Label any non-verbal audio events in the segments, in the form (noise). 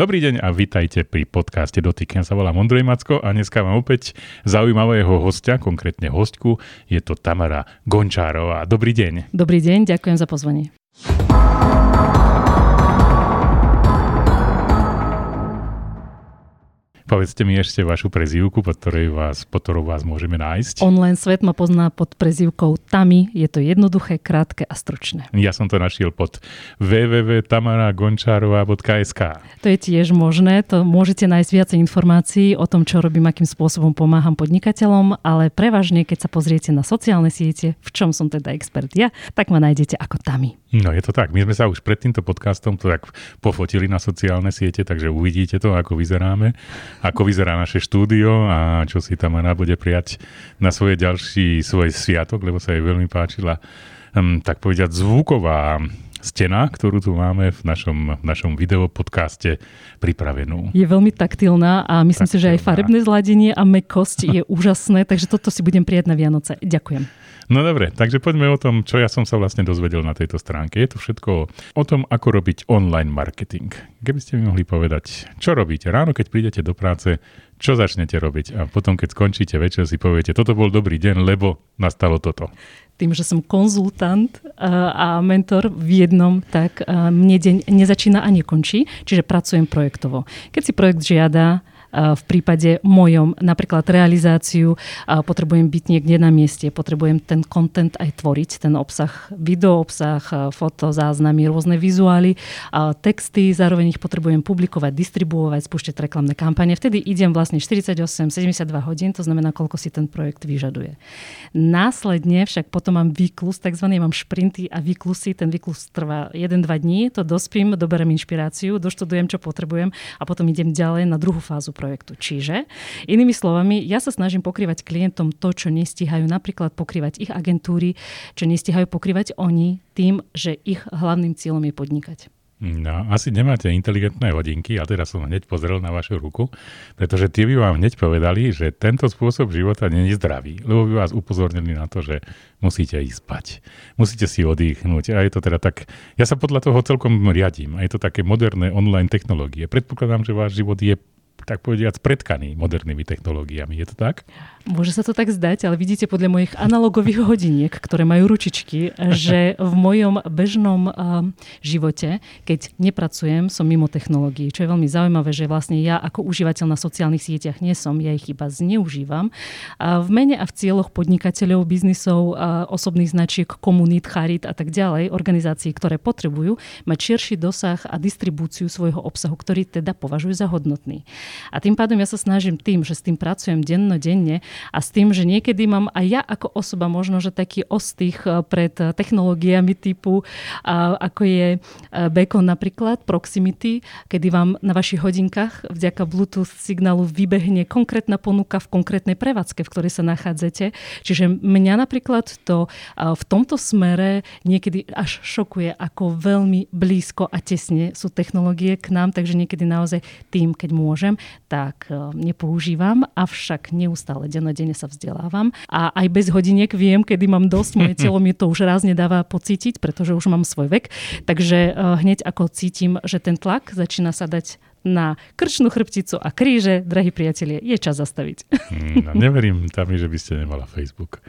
Dobrý deň a vitajte pri podcaste Dotyk. Ja sa volám Ondrej Macko a dneska mám opäť zaujímavého hostia, konkrétne hostku. Je to Tamara Gončárová. Dobrý deň. Dobrý deň, ďakujem za pozvanie. Povedzte mi ešte vašu prezývku, pod, ktorej vás, pod ktorou vás môžeme nájsť. Online svet ma pozná pod prezývkou Tami. Je to jednoduché, krátke a stručné. Ja som to našiel pod www.tamaragončárová.sk To je tiež možné. To môžete nájsť viacej informácií o tom, čo robím, akým spôsobom pomáham podnikateľom, ale prevažne, keď sa pozriete na sociálne siete, v čom som teda expert ja, tak ma nájdete ako Tami. No je to tak. My sme sa už pred týmto podcastom to tak pofotili na sociálne siete, takže uvidíte to, ako vyzeráme ako vyzerá naše štúdio a čo si tam Anna bude prijať na svoje ďalší svoj sviatok, lebo sa jej veľmi páčila um, tak povediať zvuková stena, ktorú tu máme v našom, v našom videopodcaste pripravenú. Je veľmi taktilná a myslím taktilná. si, že aj farebné zladenie a mekosť je úžasné, takže toto si budem prijať na Vianoce. Ďakujem. No dobre, takže poďme o tom, čo ja som sa vlastne dozvedel na tejto stránke. Je to všetko o tom, ako robiť online marketing. Keby ste mi mohli povedať, čo robíte ráno, keď prídete do práce, čo začnete robiť a potom, keď skončíte večer, si poviete, toto bol dobrý deň, lebo nastalo toto tým, že som konzultant a mentor v jednom, tak mne deň nezačína a nekončí, čiže pracujem projektovo. Keď si projekt žiada v prípade mojom napríklad realizáciu potrebujem byť niekde na mieste, potrebujem ten content aj tvoriť, ten obsah, video obsah, foto, záznamy, rôzne vizuály, texty, zároveň ich potrebujem publikovať, distribuovať, spúšťať reklamné kampane. Vtedy idem vlastne 48-72 hodín, to znamená, koľko si ten projekt vyžaduje. Následne však potom mám výklus, takzvaný mám šprinty a výklusy. Ten výklus trvá 1-2 dní, to dospím, doberem inšpiráciu, doštudujem, čo potrebujem a potom idem ďalej na druhú fázu projektu. Čiže, inými slovami, ja sa snažím pokrývať klientom to, čo nestíhajú napríklad pokrývať ich agentúry, čo nestíhajú pokrývať oni tým, že ich hlavným cieľom je podnikať. No, asi nemáte inteligentné hodinky, a teraz som hneď pozrel na vašu ruku, pretože tie by vám hneď povedali, že tento spôsob života je zdravý, lebo by vás upozornili na to, že musíte ísť spať, musíte si oddychnúť. A je to teda tak, ja sa podľa toho celkom riadím. A je to také moderné online technológie. Predpokladám, že váš život je tak povediac, predkaný modernými technológiami. Je to tak? Môže sa to tak zdať, ale vidíte podľa mojich analogových hodiniek, ktoré majú ručičky, že v mojom bežnom živote, keď nepracujem, som mimo technológií. Čo je veľmi zaujímavé, že vlastne ja ako užívateľ na sociálnych sieťach nie som, ja ich iba zneužívam. V mene a v cieľoch podnikateľov, biznisov, osobných značiek, komunít, charit a tak ďalej, organizácií, ktoré potrebujú mať širší dosah a distribúciu svojho obsahu, ktorý teda považujú za hodnotný. A tým pádom ja sa snažím tým, že s tým pracujem denno-denne a s tým, že niekedy mám aj ja ako osoba možno, že taký ostých eh, pred eh, technológiami typu, ako je Beacon napríklad, Proximity, kedy vám na vašich hodinkách vďaka Bluetooth signálu vybehne konkrétna ponuka v konkrétnej prevádzke, v ktorej sa nachádzate. Čiže mňa napríklad to v tomto smere niekedy až šokuje, ako veľmi blízko a tesne sú technológie k nám, takže niekedy naozaj tým, keď môžem, tak e, nepoužívam, avšak neustále dennodenne sa vzdelávam a aj bez hodiniek viem, kedy mám dosť, moje (laughs) telo mi to už raz nedáva pocítiť, pretože už mám svoj vek, takže e, hneď ako cítim, že ten tlak začína sa dať na krčnú chrbticu a kríže, drahí priatelia, je čas zastaviť. Mm, no, neverím tam, že by ste nemala Facebook.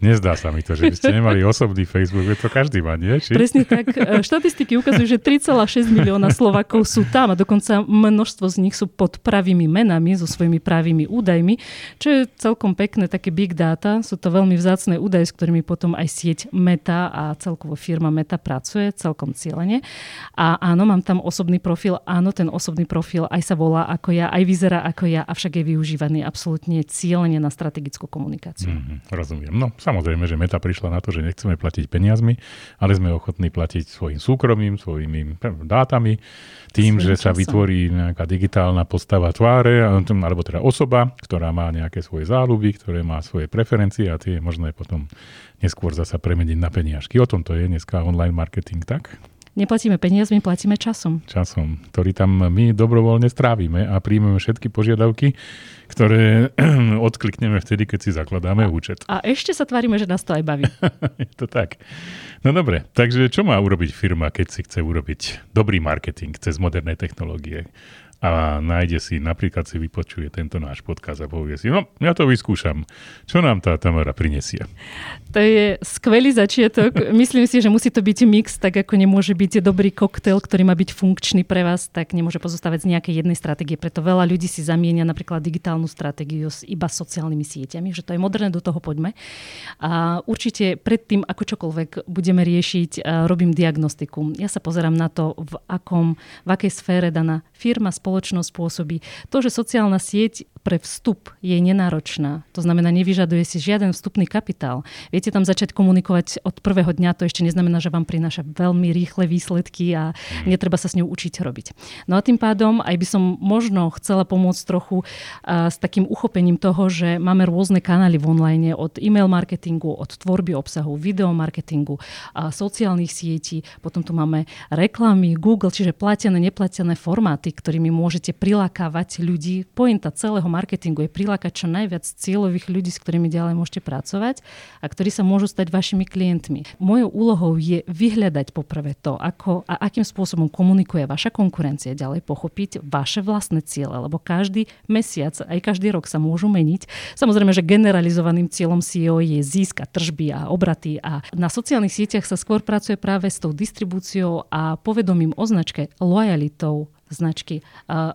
Nezdá sa mi to, že by ste nemali osobný Facebook, je to každý má, nie? Či? Presne tak. E, štatistiky ukazujú, že 3,6 milióna Slovakov sú tam a dokonca množstvo z nich sú pod pravými menami, so svojimi pravými údajmi, čo je celkom pekné, také big data. Sú to veľmi vzácne údaje, s ktorými potom aj sieť Meta a celkovo firma Meta pracuje celkom cieľene. A áno, mám tam osobný profil, áno, ten osobný profil aj sa volá ako ja, aj vyzerá ako ja, avšak je využívaný absolútne cieľene na strategickú komunikáciu. Mm-hmm, rozumiem. No, Samozrejme, že Meta prišla na to, že nechceme platiť peniazmi, ale sme ochotní platiť svojim súkromím, svojimi dátami, tým, Svojím že sa vytvorí nejaká digitálna postava tváre, alebo teda osoba, ktorá má nejaké svoje záľuby, ktoré má svoje preferencie a tie je možné potom neskôr zasa premeniť na peniažky. O tom to je dneska online marketing, tak? Neplatíme peniazmi, platíme časom. Časom, ktorý tam my dobrovoľne strávime a príjmeme všetky požiadavky, ktoré (clears throat) odklikneme vtedy, keď si zakladáme a, účet. A ešte sa tvárime, že nás to aj baví. (laughs) Je to tak. No dobre, takže čo má urobiť firma, keď si chce urobiť dobrý marketing cez moderné technológie? A nájde si, napríklad si vypočuje tento náš podkaz a povie si, no ja to vyskúšam. Čo nám tá Tamara prinesie? To je skvelý začiatok. (laughs) Myslím si, že musí to byť mix, tak ako nemôže byť dobrý koktail, ktorý má byť funkčný pre vás, tak nemôže pozostávať z nejakej jednej stratégie. Preto veľa ľudí si zamienia napríklad digitálnu stratégiu s iba sociálnymi sieťami, že to je moderné, do toho poďme. A určite predtým, ako čokoľvek budeme riešiť, robím diagnostiku. Ja sa pozerám na to, v, akom, v akej sfére daná firma, spoločnosť pôsobí. To, že sociálna sieť pre vstup je nenáročná. To znamená, nevyžaduje si žiaden vstupný kapitál. Viete tam začať komunikovať od prvého dňa, to ešte neznamená, že vám prináša veľmi rýchle výsledky a netreba sa s ňou učiť robiť. No a tým pádom aj by som možno chcela pomôcť trochu a, s takým uchopením toho, že máme rôzne kanály v online od e-mail marketingu, od tvorby obsahu, videomarketingu, a sociálnych sietí, potom tu máme reklamy, Google, čiže platené, neplatené formáty, ktorými môžete prilákavať ľudí. Pointa celého marketingu je prilákať čo najviac cieľových ľudí, s ktorými ďalej môžete pracovať a ktorí sa môžu stať vašimi klientmi. Mojou úlohou je vyhľadať poprvé to, ako a akým spôsobom komunikuje vaša konkurencia, ďalej pochopiť vaše vlastné ciele, lebo každý mesiac, aj každý rok sa môžu meniť. Samozrejme, že generalizovaným cieľom CEO je získať tržby a obraty a na sociálnych sieťach sa skôr pracuje práve s tou distribúciou a povedomím o značke, lojalitou, značky,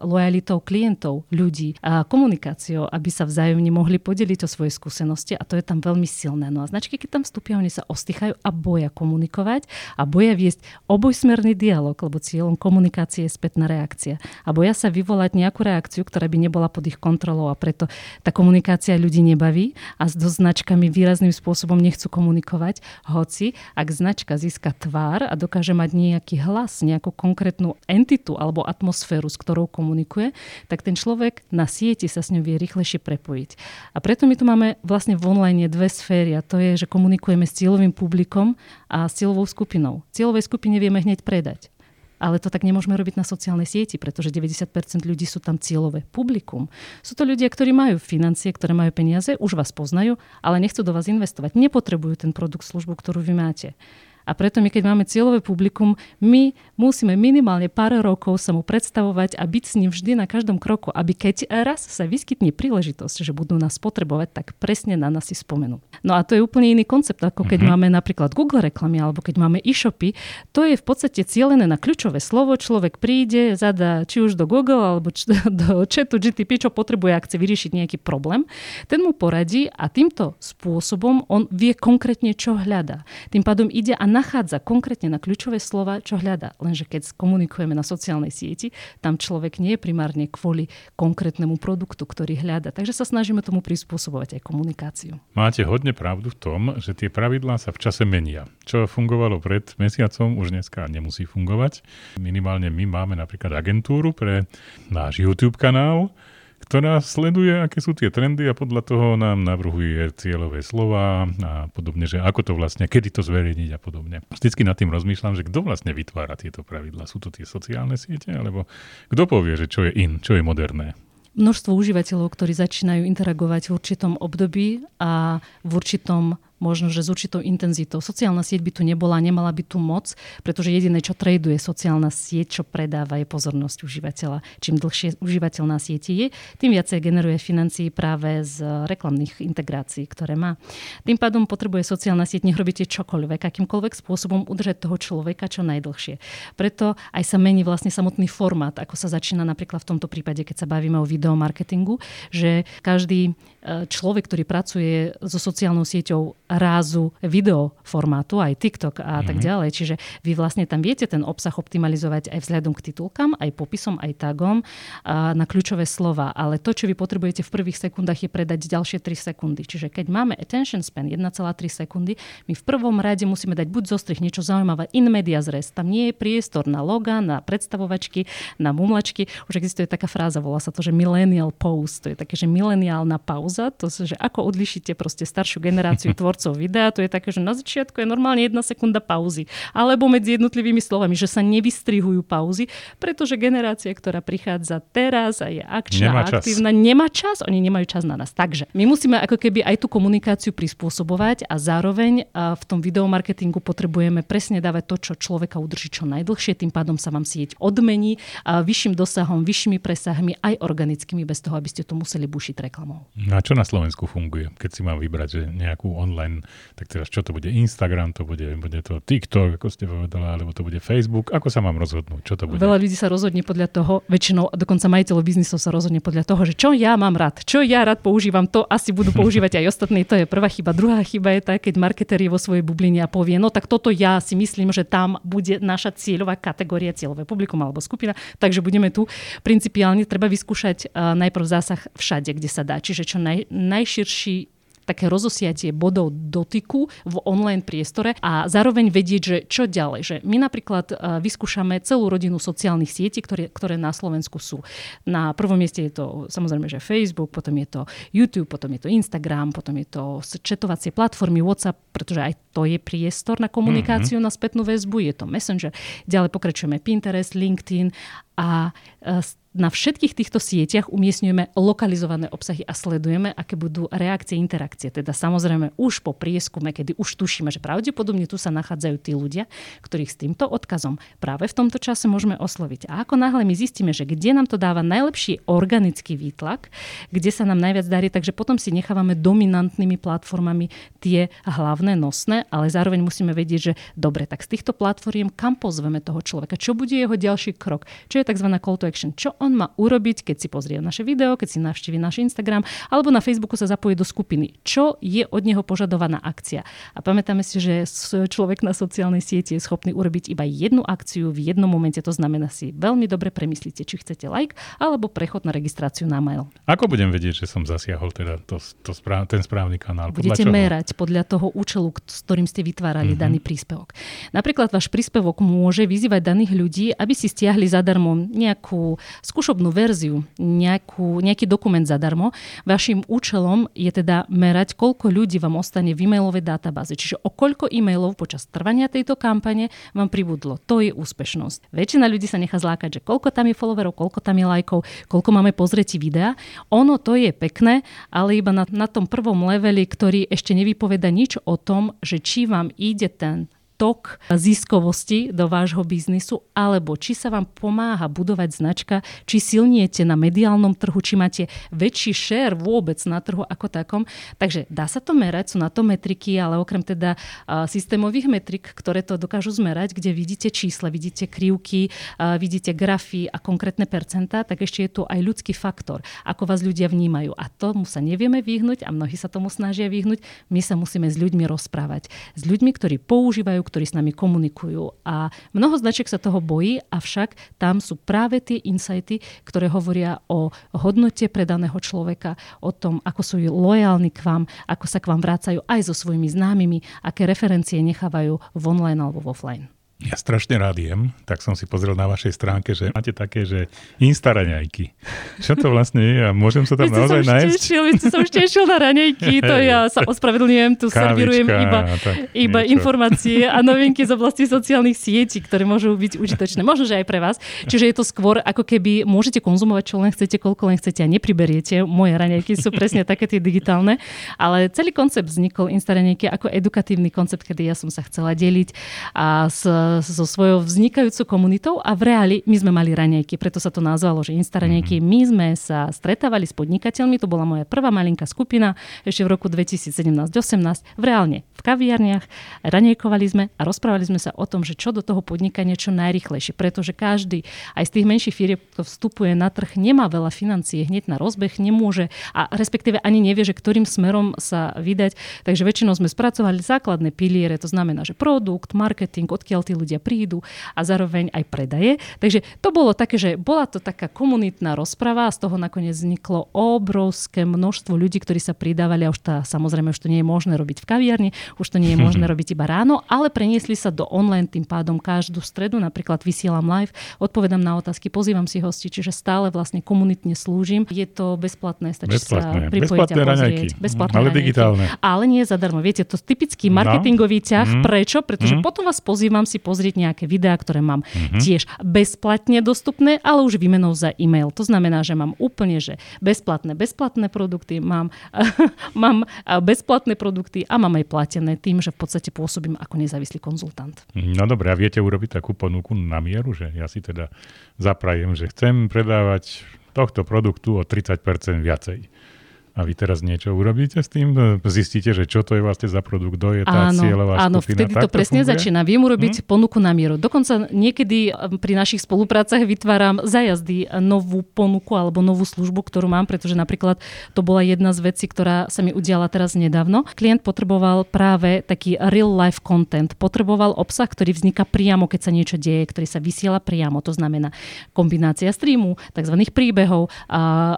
lojalitou klientov, ľudí, komunikáciou, aby sa vzájomne mohli podeliť o svoje skúsenosti a to je tam veľmi silné. No a značky, keď tam vstúpia, oni sa ostýchajú a boja komunikovať a boja viesť obojsmerný dialog, lebo cieľom komunikácie je spätná reakcia. A boja sa vyvolať nejakú reakciu, ktorá by nebola pod ich kontrolou a preto tá komunikácia ľudí nebaví a s značkami výrazným spôsobom nechcú komunikovať, hoci ak značka získa tvár a dokáže mať nejaký hlas, nejakú konkrétnu entitu alebo atmosféru, atmosféru, s ktorou komunikuje, tak ten človek na sieti sa s ňou vie rýchlejšie prepojiť. A preto my tu máme vlastne v online dve sféry a to je, že komunikujeme s cieľovým publikom a s cieľovou skupinou. Cieľovej skupine vieme hneď predať. Ale to tak nemôžeme robiť na sociálnej sieti, pretože 90% ľudí sú tam cieľové publikum. Sú to ľudia, ktorí majú financie, ktoré majú peniaze, už vás poznajú, ale nechcú do vás investovať. Nepotrebujú ten produkt, službu, ktorú vy máte. A preto my, keď máme cieľové publikum, my musíme minimálne pár rokov sa mu predstavovať a byť s ním vždy na každom kroku, aby keď raz sa vyskytne príležitosť, že budú nás potrebovať, tak presne na nás si spomenú. No a to je úplne iný koncept, ako keď mm-hmm. máme napríklad Google reklamy alebo keď máme e-shopy. To je v podstate cieľené na kľúčové slovo. Človek príde, zadá či už do Google alebo č- (laughs) do chatu GTP, čo potrebuje, ak chce vyriešiť nejaký problém. Ten mu poradí a týmto spôsobom on vie konkrétne, čo hľadá. Tým pádom ide a nachádza konkrétne na kľúčové slova, čo hľadá. Lenže keď komunikujeme na sociálnej sieti, tam človek nie je primárne kvôli konkrétnemu produktu, ktorý hľada. Takže sa snažíme tomu prispôsobovať aj komunikáciu. Máte hodne pravdu v tom, že tie pravidlá sa v čase menia. Čo fungovalo pred mesiacom, už dneska nemusí fungovať. Minimálne my máme napríklad agentúru pre náš YouTube kanál, ktorá sleduje, aké sú tie trendy a podľa toho nám navrhuje cieľové slova a podobne, že ako to vlastne, kedy to zverejniť a podobne. Vždycky nad tým rozmýšľam, že kto vlastne vytvára tieto pravidla. Sú to tie sociálne siete, alebo kto povie, že čo je in, čo je moderné? Množstvo užívateľov, ktorí začínajú interagovať v určitom období a v určitom možno, že s určitou intenzitou. Sociálna sieť by tu nebola, nemala by tu moc, pretože jediné, čo traduje sociálna sieť, čo predáva, je pozornosť užívateľa. Čím dlhšie užívateľ na sieti je, tým viacej generuje financií práve z reklamných integrácií, ktoré má. Tým pádom potrebuje sociálna sieť, nech robíte čokoľvek, akýmkoľvek spôsobom udržať toho človeka čo najdlhšie. Preto aj sa mení vlastne samotný formát, ako sa začína napríklad v tomto prípade, keď sa bavíme o videomarketingu, že každý e, človek, ktorý pracuje so sociálnou sieťou rázu video formátu, aj TikTok a mm-hmm. tak mhm. ďalej. Čiže vy vlastne tam viete ten obsah optimalizovať aj vzhľadom k titulkám, aj popisom, aj tagom a na kľúčové slova. Ale to, čo vy potrebujete v prvých sekundách, je predať ďalšie 3 sekundy. Čiže keď máme attention span 1,3 sekundy, my v prvom rade musíme dať buď zostrih niečo zaujímavé in media res. Tam nie je priestor na loga, na predstavovačky, na mumlačky. Už existuje taká fráza, volá sa to, že millennial pause. To je také, že mileniálna pauza. To, že ako odlišíte proste staršiu generáciu (laughs) tvor tvorcov videa, to je také, že na začiatku je normálne jedna sekunda pauzy. Alebo medzi jednotlivými slovami, že sa nevystrihujú pauzy, pretože generácia, ktorá prichádza teraz a je akčná nemá a aktívna, čas. nemá čas, oni nemajú čas na nás. Takže my musíme ako keby aj tú komunikáciu prispôsobovať a zároveň v tom videomarketingu potrebujeme presne dávať to, čo človeka udrží čo najdlhšie, tým pádom sa vám sieť odmení vyšším dosahom, vyššími presahmi aj organickými, bez toho, aby ste to museli bušiť reklamou. No a čo na Slovensku funguje? Keď si mám vybrať že nejakú online, tak teraz čo to bude? Instagram, to bude, bude to TikTok, ako ste povedala, alebo to bude Facebook? Ako sa mám rozhodnúť? Čo to bude? Veľa ľudí sa rozhodne podľa toho, väčšinou, dokonca majiteľov biznisov sa rozhodne podľa toho, že čo ja mám rád, čo ja rád používam, to asi budú používať aj ostatní. To je prvá chyba. Druhá chyba je tá, keď marketer je vo svojej bubline a povie, no tak toto ja si myslím, že tam bude naša cieľová kategória, cieľové publikum alebo skupina, takže budeme tu. Principiálne treba vyskúšať uh, najprv zásah všade, kde sa dá. Čiže čo naj, najširší také rozosiatie bodov dotyku v online priestore a zároveň vedieť, že čo ďalej. Že my napríklad e, vyskúšame celú rodinu sociálnych sietí, ktoré, ktoré na Slovensku sú. Na prvom mieste je to samozrejme, že Facebook, potom je to YouTube, potom je to Instagram, potom je to četovacie platformy WhatsApp, pretože aj to je priestor na komunikáciu, mm-hmm. na spätnú väzbu, je to Messenger. Ďalej pokračujeme Pinterest, LinkedIn a e, na všetkých týchto sieťach umiestňujeme lokalizované obsahy a sledujeme, aké budú reakcie, interakcie. Teda samozrejme už po prieskume, kedy už tušíme, že pravdepodobne tu sa nachádzajú tí ľudia, ktorých s týmto odkazom práve v tomto čase môžeme osloviť. A ako náhle my zistíme, že kde nám to dáva najlepší organický výtlak, kde sa nám najviac darí, takže potom si nechávame dominantnými platformami tie hlavné nosné, ale zároveň musíme vedieť, že dobre, tak z týchto platformiem kam pozveme toho človeka, čo bude jeho ďalší krok, čo je tzv. call to action, čo má urobiť, keď si pozrie naše video, keď si navštívi náš Instagram, alebo na Facebooku sa zapojí do skupiny. Čo je od neho požadovaná akcia? A pamätáme si, že človek na sociálnej sieti je schopný urobiť iba jednu akciu v jednom momente. To znamená si veľmi dobre premyslíte, či chcete like alebo prechod na registráciu na mail. Ako budem vedieť, že som zasiahol teda to, to správ, ten správny kanál? Budete podľa merať podľa toho účelu, s ktorým ste vytvárali mm-hmm. daný príspevok. Napríklad váš príspevok môže vyzývať daných ľudí, aby si stiahli zadarmo nejakú skúšobnú verziu, nejakú, nejaký dokument zadarmo. Vašim účelom je teda merať, koľko ľudí vám ostane v e-mailovej databáze. Čiže o koľko e-mailov počas trvania tejto kampane vám pribudlo. To je úspešnosť. Väčšina ľudí sa nechá zlákať, že koľko tam je followerov, koľko tam je lajkov, koľko máme pozretí videa. Ono to je pekné, ale iba na, na tom prvom leveli, ktorý ešte nevypoveda nič o tom, že či vám ide ten tok ziskovosti do vášho biznisu, alebo či sa vám pomáha budovať značka, či silniete na mediálnom trhu, či máte väčší share vôbec na trhu ako takom. Takže dá sa to merať, sú na to metriky, ale okrem teda systémových metrik, ktoré to dokážu zmerať, kde vidíte čísla, vidíte krivky, vidíte grafy a konkrétne percentá, tak ešte je tu aj ľudský faktor, ako vás ľudia vnímajú. A tomu sa nevieme vyhnúť a mnohí sa tomu snažia vyhnúť. My sa musíme s ľuďmi rozprávať. S ľuďmi, ktorí používajú ktorí s nami komunikujú. A mnoho značiek sa toho bojí, avšak tam sú práve tie insighty, ktoré hovoria o hodnote predaného človeka, o tom, ako sú lojálni k vám, ako sa k vám vrácajú aj so svojimi známymi, aké referencie nechávajú v online alebo v offline. Ja strašne rád jem, tak som si pozrel na vašej stránke, že máte také, že instaraňajky. Čo to vlastne je a môžem sa tam naozaj nájsť? Tešil, vy ste sa už tešil na raňajky, to ja sa ospravedlňujem, tu Kávička, servírujem iba, iba informácie a novinky z oblasti sociálnych sietí, ktoré môžu byť užitočné. Možno, že aj pre vás. Čiže je to skôr ako keby môžete konzumovať, čo len chcete, koľko len chcete a nepriberiete. Moje raňajky sú presne také tie digitálne, ale celý koncept vznikol instaraňajky ako edukatívny koncept, kedy ja som sa chcela deliť a s so svojou vznikajúcou komunitou a v reáli my sme mali raňajky, preto sa to nazvalo, že Insta raňajky. Mhm. My sme sa stretávali s podnikateľmi, to bola moja prvá malinká skupina ešte v roku 2017-18 v reálne v kaviarniach, raňajkovali sme a rozprávali sme sa o tom, že čo do toho podnikania čo najrychlejšie, pretože každý aj z tých menších firiem, kto vstupuje na trh, nemá veľa financií, hneď na rozbeh nemôže a respektíve ani nevie, že ktorým smerom sa vydať. Takže väčšinou sme spracovali základné piliere, to znamená, že produkt, marketing, odkiaľ tí tí ľudia prídu a zároveň aj predaje. Takže to bolo také, že bola to taká komunitná rozprava a z toho nakoniec vzniklo obrovské množstvo ľudí, ktorí sa pridávali a už tá, samozrejme už to nie je možné robiť v kaviarni, už to nie je (laughs) možné robiť iba ráno, ale preniesli sa do online tým pádom každú stredu, napríklad vysielam live, odpovedám na otázky, pozývam si hosti, čiže stále vlastne komunitne slúžim. Je to bezplatné, stačí bezplatné. sa pripojiť bezplatné a pozrieť. Bezplatné ale digitálne. Ale nie zadarmo. Viete, to typický no. marketingový ťah. No. Prečo? Pretože mm. potom vás pozývam si pozrieť nejaké videá, ktoré mám mm-hmm. tiež bezplatne dostupné, ale už výmenou za e-mail. To znamená, že mám úplne že bezplatné, bezplatné produkty, mám, (laughs) mám bezplatné produkty a mám aj platené tým, že v podstate pôsobím ako nezávislý konzultant. No dobre, a viete urobiť takú ponuku na mieru, že ja si teda zaprajem, že chcem predávať tohto produktu o 30% viacej a vy teraz niečo urobíte s tým? Zistíte, že čo to je vlastne za produkt, kto je tá áno, cieľová áno, skupina? Áno, vtedy to presne funguje? začína. Viem urobiť hmm? ponuku na mieru. Dokonca niekedy eh, pri našich spoluprácach vytváram zajazdy eh, novú ponuku alebo novú službu, ktorú mám, pretože napríklad to bola jedna z vecí, ktorá sa mi udiala teraz nedávno. Klient potreboval práve taký real life content. Potreboval obsah, ktorý vzniká priamo, keď sa niečo deje, ktorý sa vysiela priamo. To znamená kombinácia streamu, tzv. príbehov,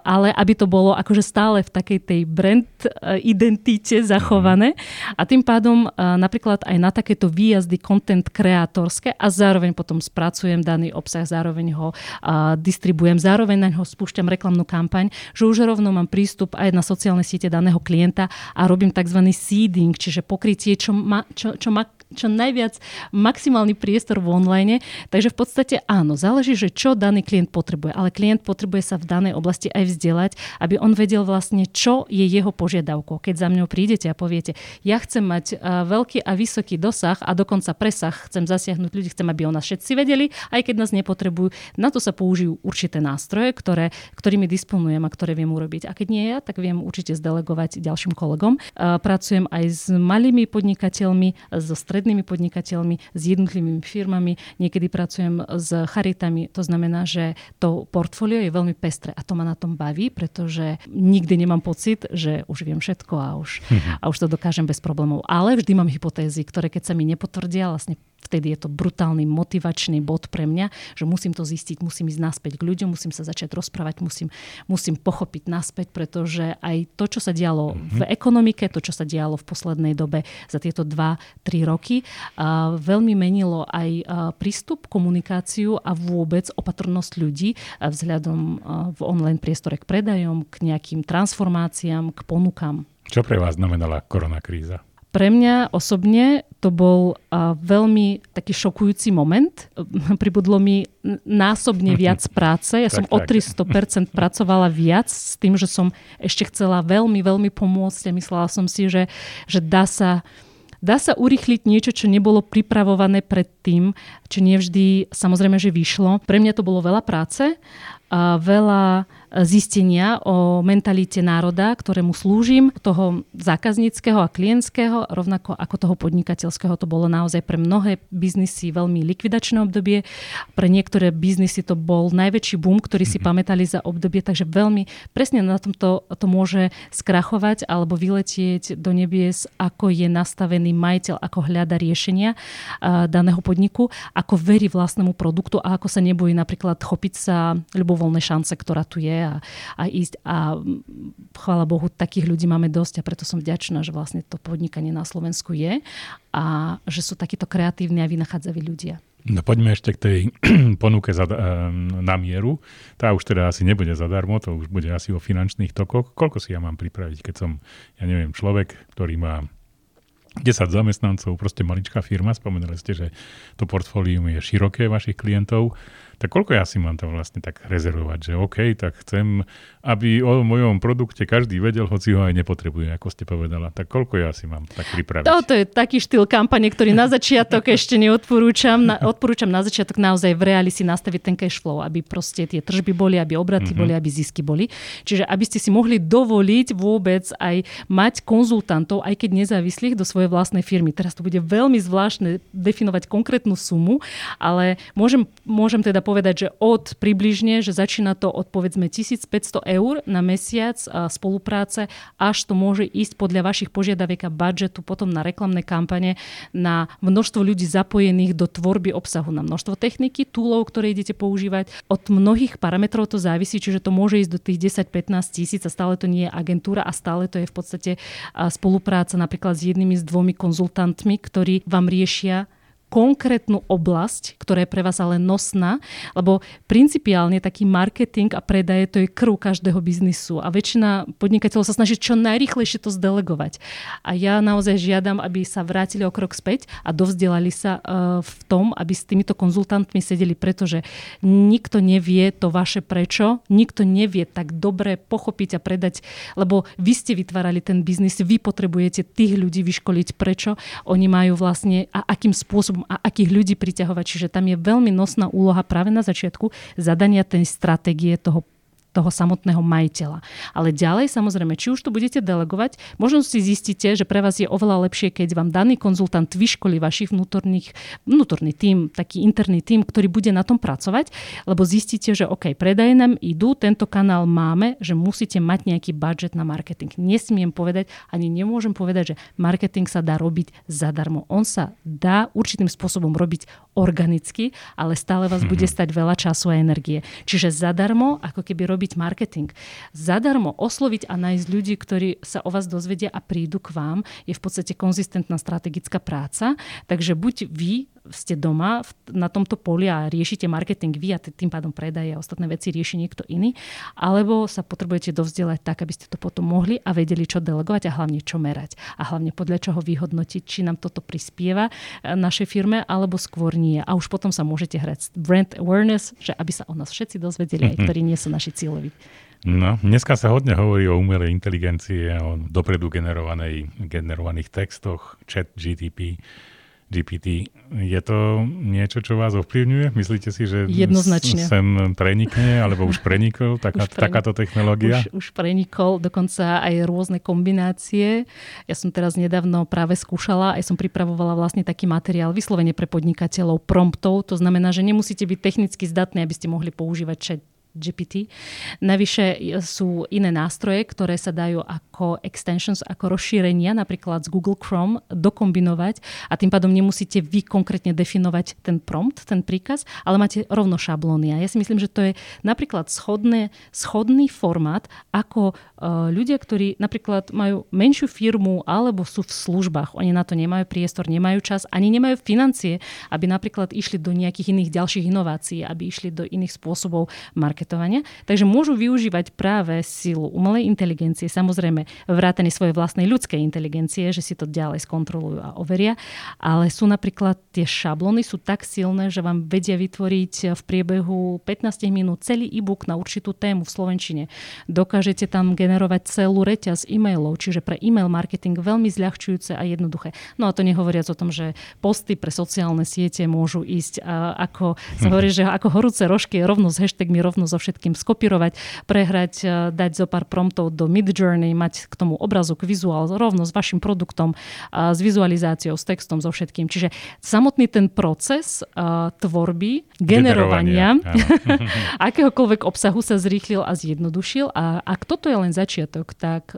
ale aby to bolo akože stále v tak takej tej brand eh, identite zachované. A tým pádom eh, napríklad aj na takéto výjazdy content kreatorské a zároveň potom spracujem daný obsah, zároveň ho eh, distribujem, zároveň na ňo spúšťam reklamnú kampaň, že už rovno mám prístup aj na sociálne siete daného klienta a robím tzv. seeding, čiže pokrytie, čo, ma, čo, čo ma čo najviac maximálny priestor v online. Takže v podstate áno, záleží, že čo daný klient potrebuje. Ale klient potrebuje sa v danej oblasti aj vzdelať, aby on vedel vlastne, čo je jeho požiadavkou. Keď za mňou prídete a poviete, ja chcem mať veľký a vysoký dosah a dokonca presah, chcem zasiahnuť ľudí, chcem, aby o nás všetci vedeli, aj keď nás nepotrebujú. Na to sa použijú určité nástroje, ktoré, ktorými disponujem a ktoré viem urobiť. A keď nie ja, tak viem určite zdelegovať ďalším kolegom. Pracujem aj s malými podnikateľmi, so stred strednými podnikateľmi, s jednotlivými firmami, niekedy pracujem s charitami. To znamená, že to portfólio je veľmi pestré a to ma na tom baví, pretože nikdy nemám pocit, že už viem všetko a už, mhm. a už to dokážem bez problémov. Ale vždy mám hypotézy, ktoré keď sa mi nepotvrdia, vlastne vtedy je to brutálny motivačný bod pre mňa, že musím to zistiť, musím ísť naspäť k ľuďom, musím sa začať rozprávať, musím, musím pochopiť naspäť, pretože aj to, čo sa dialo mm-hmm. v ekonomike, to, čo sa dialo v poslednej dobe za tieto 2-3 roky, a veľmi menilo aj prístup, komunikáciu a vôbec opatrnosť ľudí vzhľadom v online priestore k predajom, k nejakým transformáciám, k ponukám. Čo pre vás znamenala koronakríza? Pre mňa osobne to bol uh, veľmi taký šokujúci moment. (laughs) Pribudlo mi násobne viac práce. Ja som o 300% pracovala viac s tým, že som ešte chcela veľmi, veľmi pomôcť a myslela som si, že, že dá sa Dá sa urychliť niečo, čo nebolo pripravované predtým, čo nevždy samozrejme, že vyšlo. Pre mňa to bolo veľa práce, a veľa zistenia o mentalite národa, ktorému slúžim, toho zákazníckého a klientského, rovnako ako toho podnikateľského. To bolo naozaj pre mnohé biznisy veľmi likvidačné obdobie. Pre niektoré biznisy to bol najväčší boom, ktorý si mhm. pamätali za obdobie, takže veľmi presne na tomto to môže skrachovať alebo vyletieť do nebies, ako je nastavený majiteľ, ako hľada riešenia daného podniku, ako verí vlastnému produktu a ako sa nebojí napríklad chopiť sa ľubovoľnej šance, ktorá tu je a, a ísť. A chvála Bohu, takých ľudí máme dosť a preto som vďačná, že vlastne to podnikanie na Slovensku je a že sú takíto kreatívni a vynachádzaví ľudia. No poďme ešte k tej (clears throat) ponuke za, na mieru. Tá už teda asi nebude zadarmo, to už bude asi o finančných tokoch. Koľko si ja mám pripraviť, keď som, ja neviem, človek, ktorý má 10 zamestnancov, proste maličká firma, spomenuli ste, že to portfólium je široké vašich klientov tak koľko ja si mám tam vlastne tak rezervovať, že OK, tak chcem, aby o mojom produkte každý vedel, hoci ho aj nepotrebuje, ako ste povedala. Tak koľko ja si mám tak pripraviť? Toto je taký štýl kampane, ktorý na začiatok (laughs) ešte neodporúčam. Na, odporúčam na začiatok naozaj v reáli si nastaviť ten cash flow, aby proste tie tržby boli, aby obraty mm-hmm. boli, aby zisky boli. Čiže aby ste si mohli dovoliť vôbec aj mať konzultantov, aj keď nezávislých, do svojej vlastnej firmy. Teraz to bude veľmi zvláštne definovať konkrétnu sumu, ale môžem, môžem teda povedať, že od približne, že začína to od povedzme 1500 eur na mesiac spolupráce, až to môže ísť podľa vašich požiadaviek a budžetu potom na reklamné kampane, na množstvo ľudí zapojených do tvorby obsahu, na množstvo techniky, túlov, ktoré idete používať. Od mnohých parametrov to závisí, čiže to môže ísť do tých 10-15 tisíc a stále to nie je agentúra a stále to je v podstate spolupráca napríklad s jednými s dvomi konzultantmi, ktorí vám riešia konkrétnu oblasť, ktorá je pre vás ale nosná, lebo principiálne taký marketing a predaje to je krv každého biznisu a väčšina podnikateľov sa snaží čo najrychlejšie to zdelegovať. A ja naozaj žiadam, aby sa vrátili o krok späť a dovzdelali sa uh, v tom, aby s týmito konzultantmi sedeli, pretože nikto nevie to vaše prečo, nikto nevie tak dobre pochopiť a predať, lebo vy ste vytvárali ten biznis, vy potrebujete tých ľudí vyškoliť prečo, oni majú vlastne a akým spôsobom spôsobom a akých ľudí priťahovať. Čiže tam je veľmi nosná úloha práve na začiatku zadania tej stratégie toho toho samotného majiteľa. Ale ďalej, samozrejme, či už to budete delegovať, možno si zistíte, že pre vás je oveľa lepšie, keď vám daný konzultant vyškolí vašich vnútorných, vnútorný tým, taký interný tým, ktorý bude na tom pracovať, lebo zistíte, že OK, predaje nám idú, tento kanál máme, že musíte mať nejaký budget na marketing. Nesmiem povedať, ani nemôžem povedať, že marketing sa dá robiť zadarmo. On sa dá určitým spôsobom robiť organicky, ale stále vás bude mhm. stať veľa času a energie. Čiže zadarmo, ako keby robiť robiť marketing. Zadarmo osloviť a nájsť ľudí, ktorí sa o vás dozvedia a prídu k vám, je v podstate konzistentná strategická práca. Takže buď vy ste doma na tomto poli a riešite marketing vy a tým pádom predaje a ostatné veci rieši niekto iný, alebo sa potrebujete dovzdelať tak, aby ste to potom mohli a vedeli, čo delegovať a hlavne čo merať. A hlavne podľa čoho vyhodnotiť, či nám toto prispieva e, našej firme, alebo skôr nie. A už potom sa môžete hrať brand awareness, že aby sa o nás všetci dozvedeli, aj ktorí nie sú naši cieľoví. No, dneska sa hodne hovorí o umelej inteligencii, o dopredu generovanej, generovaných textoch, chat GTP. GPT. Je to niečo, čo vás ovplyvňuje? Myslíte si, že Jednoznačne. sem prenikne, alebo už prenikol (laughs) taká, už prenik- takáto technológia? Už, už prenikol, dokonca aj rôzne kombinácie. Ja som teraz nedávno práve skúšala, aj som pripravovala vlastne taký materiál vyslovene pre podnikateľov promptov. To znamená, že nemusíte byť technicky zdatní, aby ste mohli používať GPT. Navyše sú iné nástroje, ktoré sa dajú ako extensions, ako rozšírenia, napríklad z Google Chrome, dokombinovať a tým pádom nemusíte vy konkrétne definovať ten prompt, ten príkaz, ale máte rovno šablóny. A ja si myslím, že to je napríklad schodné, schodný formát, ako uh, ľudia, ktorí napríklad majú menšiu firmu alebo sú v službách, oni na to nemajú priestor, nemajú čas, ani nemajú financie, aby napríklad išli do nejakých iných ďalších inovácií, aby išli do iných spôsobov marketingu marketovania. Takže môžu využívať práve silu umelej inteligencie, samozrejme vrátane svojej vlastnej ľudskej inteligencie, že si to ďalej skontrolujú a overia. Ale sú napríklad tie šablóny sú tak silné, že vám vedia vytvoriť v priebehu 15 minút celý e-book na určitú tému v Slovenčine. Dokážete tam generovať celú reťaz e-mailov, čiže pre e-mail marketing veľmi zľahčujúce a jednoduché. No a to nehovoriac o tom, že posty pre sociálne siete môžu ísť a ako sa (laughs) hovorí, že ako horúce rožky rovno s hashtagmi, rovno so všetkým skopírovať, prehrať, e, dať zo pár promptov do Midjourney, mať k tomu obrazok, vizuál rovno s vašim produktom, s vizualizáciou, s textom, so všetkým. Čiže samotný ten proces uh, tvorby, generovania, generovania (laughs) akéhokoľvek obsahu sa zrýchlil a zjednodušil. A ak toto je len začiatok, tak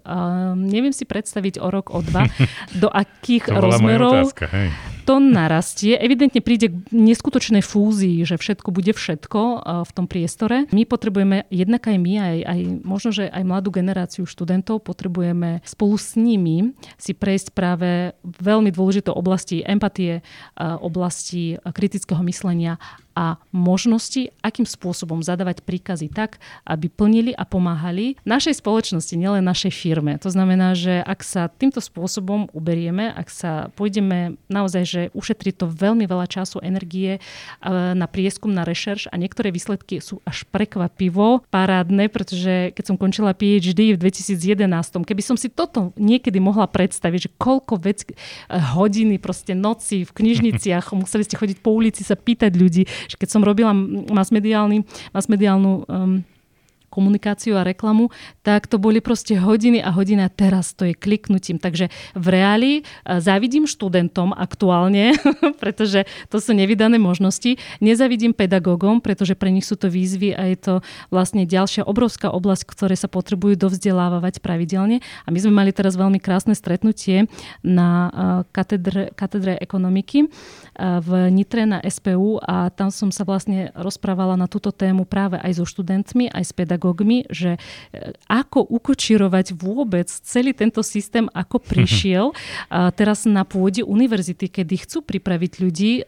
neviem si predstaviť o rok, o dva, (laughs) do akých to rozmerov otázka, hej. To narastie. Evidentne príde k neskutočnej fúzii, že všetko bude všetko uh, v tom priestore. My potrebujeme, jednak aj my, aj, aj možno, že aj mladú generáciu študentov, potrebujeme spolu s nimi si prejsť práve veľmi dôležité oblasti empatie, oblasti kritického myslenia a možnosti, akým spôsobom zadávať príkazy tak, aby plnili a pomáhali našej spoločnosti, nielen našej firme. To znamená, že ak sa týmto spôsobom uberieme, ak sa pôjdeme naozaj, že ušetrí to veľmi veľa času, energie na prieskum, na rešerš a niektoré výsledky sú až prekvapivo parádne, pretože keď som končila PhD v 2011, keby som si toto niekedy mohla predstaviť, že koľko vec, hodiny, proste noci v knižniciach, (laughs) museli ste chodiť po ulici sa pýtať ľudí, keď som robila masmediálny, masmediálnu um, komunikáciu a reklamu, tak to boli proste hodiny a hodiny a teraz to je kliknutím. Takže v reáli e, závidím študentom aktuálne, (laughs) pretože to sú nevydané možnosti. Nezavidím pedagógom, pretože pre nich sú to výzvy a je to vlastne ďalšia obrovská oblasť, ktoré sa potrebujú dovzdelávať pravidelne. A my sme mali teraz veľmi krásne stretnutie na e, katedre, katedre ekonomiky e, v Nitre na SPU a tam som sa vlastne rozprávala na túto tému práve aj so študentmi, aj s pedagógmi, že e, ako ukočirovať vôbec celý tento systém, ako prišiel teraz na pôde univerzity, kedy chcú pripraviť ľudí e,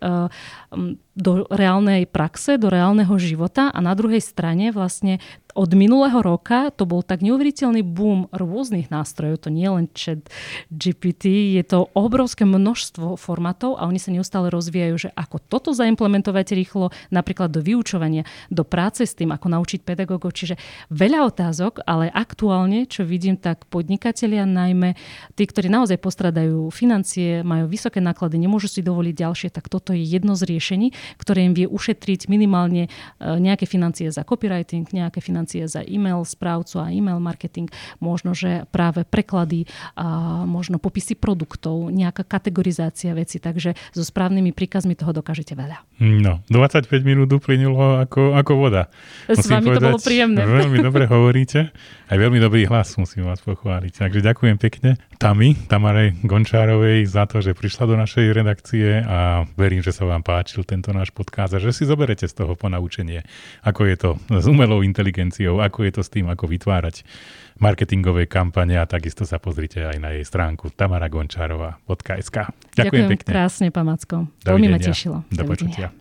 do reálnej praxe, do reálneho života a na druhej strane vlastne od minulého roka to bol tak neuveriteľný boom rôznych nástrojov, to nie len chat GPT, je to obrovské množstvo formatov a oni sa neustále rozvíjajú, že ako toto zaimplementovať rýchlo, napríklad do vyučovania, do práce s tým, ako naučiť pedagógov, čiže veľa otázok, ale aktuálne, čo vidím, tak podnikatelia, najmä tí, ktorí naozaj postradajú financie, majú vysoké náklady, nemôžu si dovoliť ďalšie, tak toto je jedno z riešení, ktoré im vie ušetriť minimálne e, nejaké financie za copywriting, nejaké financie za e-mail správcu a e-mail marketing, možno, že práve preklady, a možno popisy produktov, nejaká kategorizácia veci, takže so správnymi príkazmi toho dokážete veľa. No, 25 minút uplynulo ako, ako voda. S musím vami povedať, to bolo príjemné. Veľmi dobre hovoríte. Aj veľmi dobrý hlas musím vás pochváliť. Takže ďakujem pekne Tami, Tamare Gončárovej za to, že prišla do našej redakcie a verím, že sa vám páčil tento náš podcast a že si zoberete z toho ponaučenie, ako je to s umelou inteligenciou, ako je to s tým, ako vytvárať marketingové kampane a takisto sa pozrite aj na jej stránku tamaragončárova.sk. Ďakujem, Ďakujem pekne. krásne, pán Macko. Veľmi ma tešilo. Do počutia.